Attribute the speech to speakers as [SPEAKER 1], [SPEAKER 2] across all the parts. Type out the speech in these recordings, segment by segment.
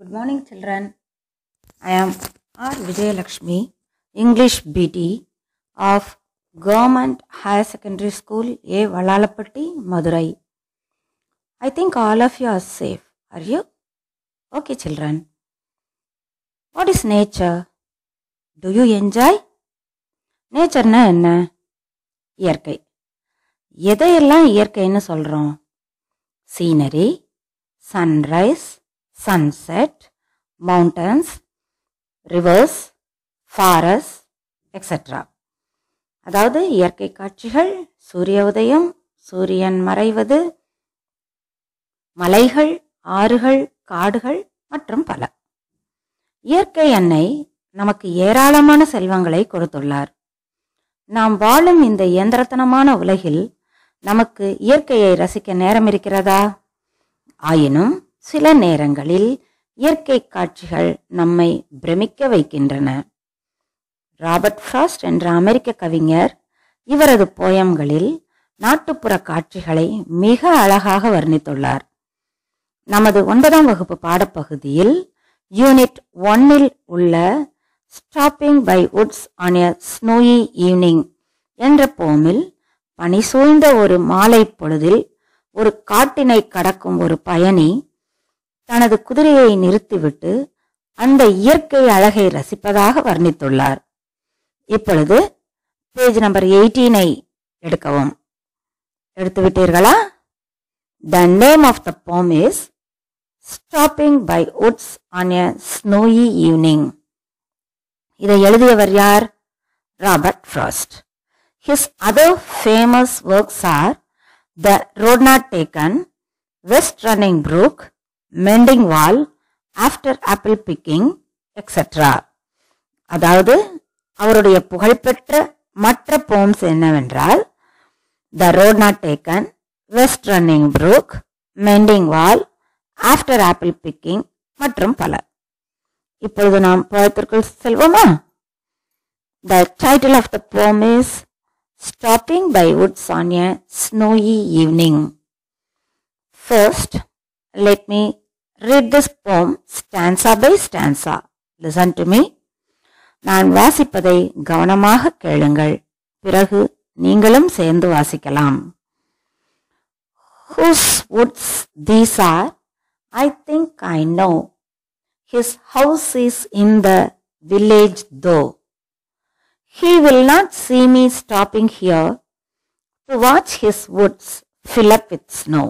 [SPEAKER 1] Good morning, children. I am R. Vijayalakshmi, English BT of Government Higher Secondary School, A. Valalapatti, Madurai. I think all of you are safe. Are you? Okay, children. What is nature? Do you enjoy? நேச்சர்னா என்ன இயற்கை எதையெல்லாம் இயற்கைன்னு சொல்கிறோம் scenery sunrise sunset mountains rivers forest etcetera அதாவது இயற்கை காட்சிகள் சூரிய உதயம் சூரியன் மறைவது மலைகள் ஆறுகள் காடுகள் மற்றும் பல. இயற்கை அன்னை நமக்கு ஏராளமான செல்வங்களை கொடுத்துள்ளார். நாம் வாழும் இந்த இயந்திரத்தனமான உலகில் நமக்கு இயற்கையை ரசிக்க நேரம் இருக்கிறதா? ஆயினும் சில நேரங்களில் இயற்கை காட்சிகள் நம்மை பிரமிக்க வைக்கின்றன. ராபர்ட் ஃப்ராஸ்ட் என்ற அமெரிக்க கவிஞர் இவரது போயம்களில் நாட்டுப்புற காட்சிகளை மிக அழகாக வர்ணித்துள்ளார். நமது ஒன்பதாம் வகுப்பு பாடப்பகுதியில் யூனிட் ஒன்னில் உள்ள stopping by woods on a snowy evening என்ற போமில் பனி சூழ்ந்த ஒரு மாலை பொழுதில் ஒரு காட்டினை கடக்கும் ஒரு பயணி தனது குதிரையை நிறுத்திவிட்டு அந்த இயற்கை அழகை ரசிப்பதாக வர்ணித்துள்ளார். இப்பொழுது பேஜ் நம்பர் எயிட்டீனை எடுக்கவும். எடுத்து விட்டீர்களா த name of the poem is stopping by woods on a snowy evening இதை எழுதியவர் யார்? Robert Frost his other famous works are the road not taken west running brook mending wall after apple picking etcetera அதாவது அவருடைய புகழ்பெற்ற மற்ற poems என்னவென்றால் the road not taken west running brook mending wall after apple picking மற்றும் பல. இப்பொழுது நாம் பழத்திற்குள் செல்வோமா? த title of the poem is stopping by woods on a snowy evening first let me read this poem stanza by stanza listen to me நான் வாசிப்பதை கவனமாக கேளுங்கள் பிறகு நீங்களும் சேர்ந்து வாசிக்கலாம் Whose woods these are? I think I know. His house is in the village though. He will not see me stopping here to watch his woods fill up with snow.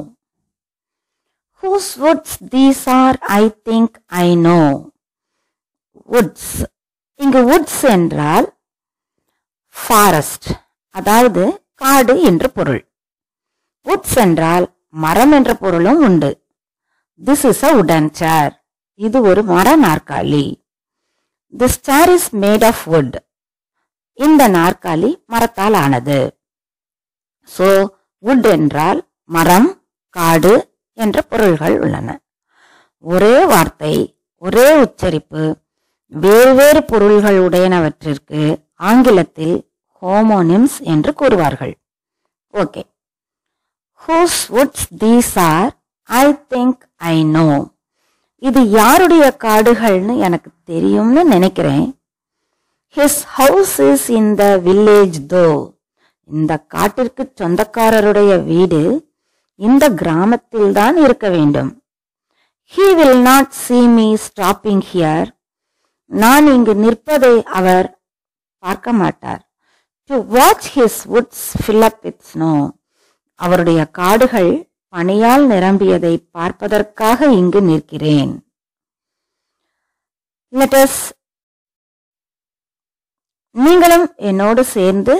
[SPEAKER 1] Whose woods these are? I think I know. Woods இங்கு woods என்றால் forest அதாவது காடு என்று பொருள். Woods என்றால் மரம் என்ற பொருளும் உண்டு. திஸ் இஸ் அ உடன் சேர் இது ஒரு மர நாற்காலி. This chair is made of wood இந்த நாற்காலி மரத்தால் ஆனது. சோ வுட் என்றால் மரம் காடு என்ற பொருள்கள் உள்ளன. ஒரே வார்த்தை ஒரே உச்சரிப்பு வேறு வேறு பொருள்கள் உடையனவற்றிற்கு ஆங்கிலத்தில் ஹோமோனிம்ஸ் என்று கூறுவார்கள். Okay whose woods these are I think I know இது யாருடைய காடுகள்னு எனக்கு தெரியும்னு நினைக்கிறேன். His house is in the village though இந்த காட்டிற்கு சொந்தக்காரருடைய வீடு இந்த கிராமத்தில் தான் இருக்க வேண்டும். He will not see me stopping here நான் இங்கு நிற்பதை அவர் பார்க்க மாட்டார். To watch his woods fill up with snow அவருடைய காடுகள் பனியால் நிரம்பியதை பார்ப்பதற்காக இங்கு நிற்கிறேன். லெட்டஸ் நீங்களும் என்னோடு சேர்ந்து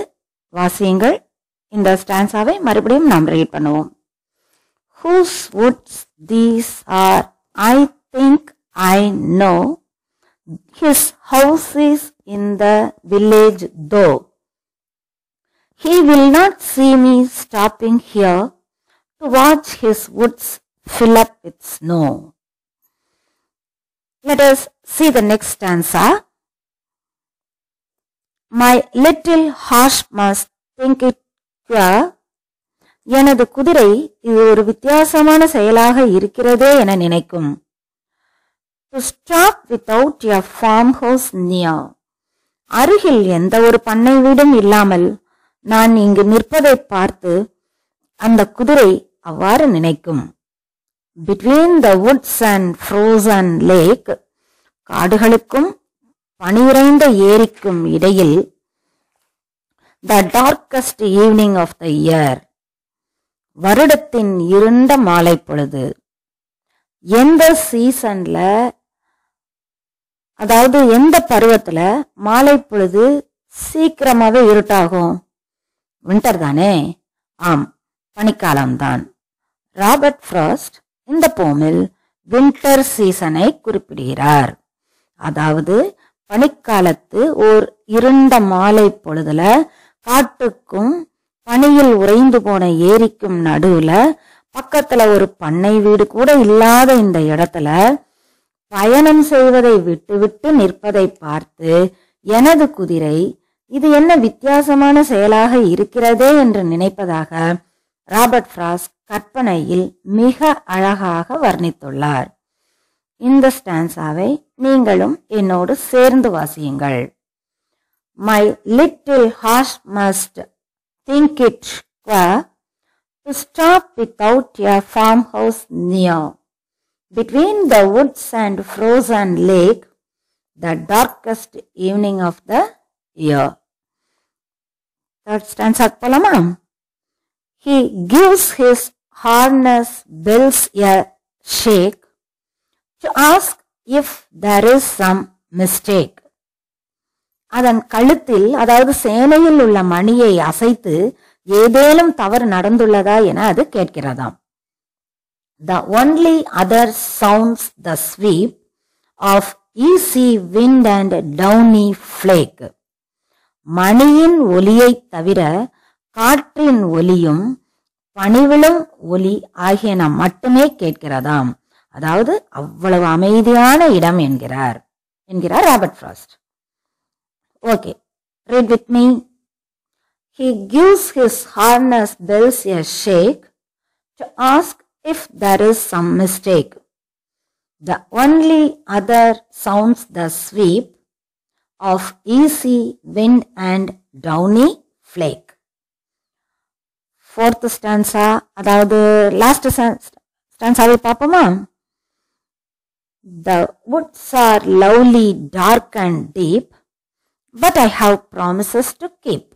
[SPEAKER 1] வாசியுங்கள். இந்த ஸ்டான்ஸாவை மறுபடியும் நாம் ரீட் பண்ணுவோம். whose woods these are, I think I know. His house is in the village though. He will not see me stopping here to watch his woods fill up with snow. Let us see the next stanza. My little horse must think it queer எனது குதிரை இது ஒரு வித்தியாசமான செயலாக இருக்கிறதே என நினைக்கும். To stop without a farmhouse near அருகில் எந்த ஒரு பண்ணை வீடும் இல்லாமல் நான் இங்கு நிற்பதை பார்த்து அந்த குதிரை அவ்வாறு நினைக்கும். Between the woods and frozen lake காடுகளுக்கும் பனியுறைந்த ஏரிக்கும் இடையில் the darkest evening of the year வருடத்தின் இருண்ட மாலை பொழுது எந்த சீசன்ல அதாவது எந்த பருவத்துல மாலை பொழுது சீக்கிரமாவே இருட்டாகும்? வின்டர் தானே? ஆம் பனிக்காலம்தான் ராபர்ட் ஃப்ராஸ்ட் இந்த போமில் வின்டர் சீசனை குறிப்பிடுகிறார். அதாவது பனிக்காலத்து ஓர் இருண்ட மாலை பொழுதுல காட்டுக்கும் பனியில் உறைந்து போன ஏரிக்கும் நடுவுல பக்கத்துல ஒரு பண்ணை வீடு கூட இல்லாத இந்த இடத்துல பயணம் செய்வதை விட்டுவிட்டு நிற்பதை பார்த்து எனது குதிரை இது என்ன வித்தியாசமான செயலாக இருக்கிறதே என்று நினைப்பதாக ராபர்ட் ஃப்ராஸ் கற்பனையில் மிக அழகாக வர்ணித்துள்ளார். இந்த ஸ்டான்ஸாவை நீங்களும் என்னோடு சேர்ந்து வாசியுங்கள். My little horse must think it square to stop without a farmhouse near. Between the woods and frozen lake, the darkest evening of the year. Third stanza Palama. He gives his harness bells a shake to ask if there is some mistake. அதன் கழுத்தில் அதாவது சேனையில் உள்ள மணியை அசைத்து ஏதேனும் தவறு நடந்துள்ளதா என அது கேட்கிறதாம். The only other sounds the sweep of easy wind and downy flake மணியின் ஒலியைத் தவிர காற்றின் ஒலியும் பணிவிழும் ஒலி ஆகியன மட்டுமே கேட்கிறதாம். அதாவது அவ்வளவு அமைதியான இடம் என்கிறார். என்கிறார் Robert Frost. Okay read with me He gives his harness bells a shake to ask if there is some mistake. The only other sounds the sweep of easy wind and downy flake. Fourth stanza, அதாவது last ஸ்டான்ஸாவை பார்ப்போமா The woods are lovely, dark and deep, But I have promises to keep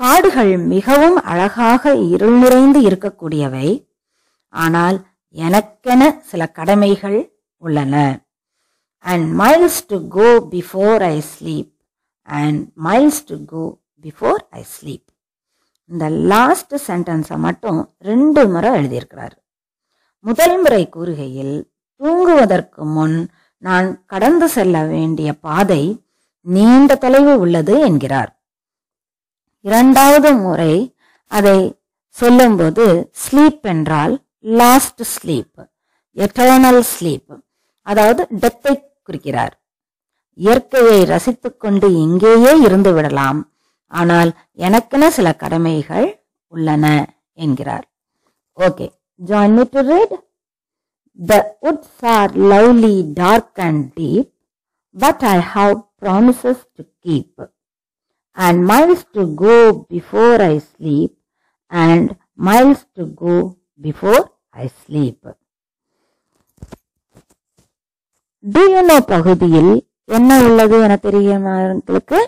[SPEAKER 1] காடுகள் மிகவும் அழகாக இருள் நிறைந்து இருக்கக்கூடியவை. ஆனால் எனக்கென சில கடமைகள் உள்ளன. And miles to go before I sleep and miles to go before I sleep இந்த லாஸ்ட் சென்டென்ஸை மட்டும் ரெண்டு முறை எழுதியிருக்கிறார். முதல் முறை கூறுகையில் தூங்குவதற்கு முன் நான் கடந்து செல்ல வேண்டிய பாதை நீண்ட தொலைவு உள்ளது என்கிறார். இரண்டாவது முறை அதை சொல்லும்போது ஸ்லீப் என்றால் லாஸ்ட் ஸ்லீப் எட்டர்னல் ஸ்லீப் அதாவது டெத்தை குறிக்கிறார். இயற்கையை ரசித்துக் கொண்டு இங்கேயே இருந்து விடலாம். ஆனால் எனக்கென சில கடமைகள் உள்ளன என்கிறார். Okay join me to read the woods are lovely dark and deep but I have promises to keep, and miles to go before I sleep and miles to go before I sleep do you know பகுதியில் என்ன உள்ளது என தெரியுமாங்களுக்கு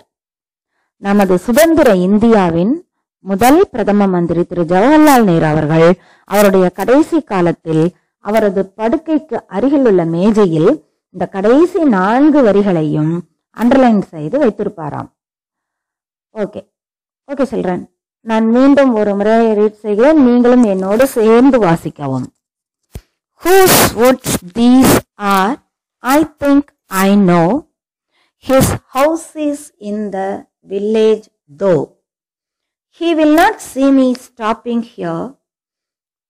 [SPEAKER 1] நமது சுதந்திர இந்தியாவின் முதல் பிரதம மந்திரி திரு ஜவஹர்லால் நேரு அவர்கள் அவருடைய கடைசி காலத்தில் அவரது படுக்கைக்கு அருகில் உள்ள மேஜையில் இந்த கடைசி நான்கு வரிகளையும் அண்டர்லைன் செய்து வைத்திருப்பாராம் ஓகே ஓகே சில்ட்ரன் நான் மீண்டும் ஒரு முறை ரீட் செய்கிறேன் நீங்களும் என்னோடு சேர்ந்து வாசிக்கவும் whose woods these are I think I know his house is in the village though he will not see me stopping here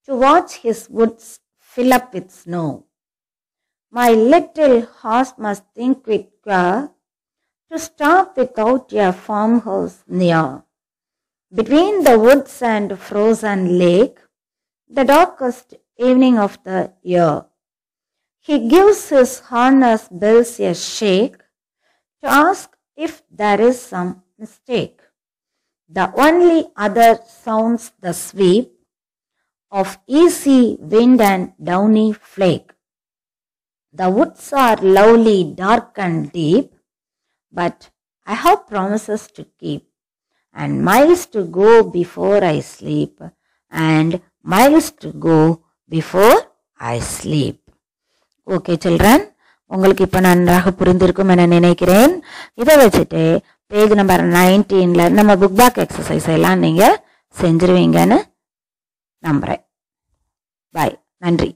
[SPEAKER 1] to watch his woods fill up with snow my little horse must think with to stop without a farmhouse near. Between the woods and frozen lake, the darkest evening of the year. He gives his harness bells a shake to ask if there is some mistake. The only other sounds the sweep of easy wind and downy flake. The woods are lovely, dark and deep, but I have promises to keep, and miles to go before I sleep, and miles to go before I sleep. Okay children உங்களுக்கு இப்போ நன்றாக புரிந்திருக்கும் என நினைக்கிறேன். இதை வச்சுட்டு page number நைன்டீனில் நம்ம புக் பேக் எக்ஸசைஸ் எல்லாம் நீங்கள் செஞ்சிருவீங்கன்னு நம்புகிறேன் பாய் நன்றி.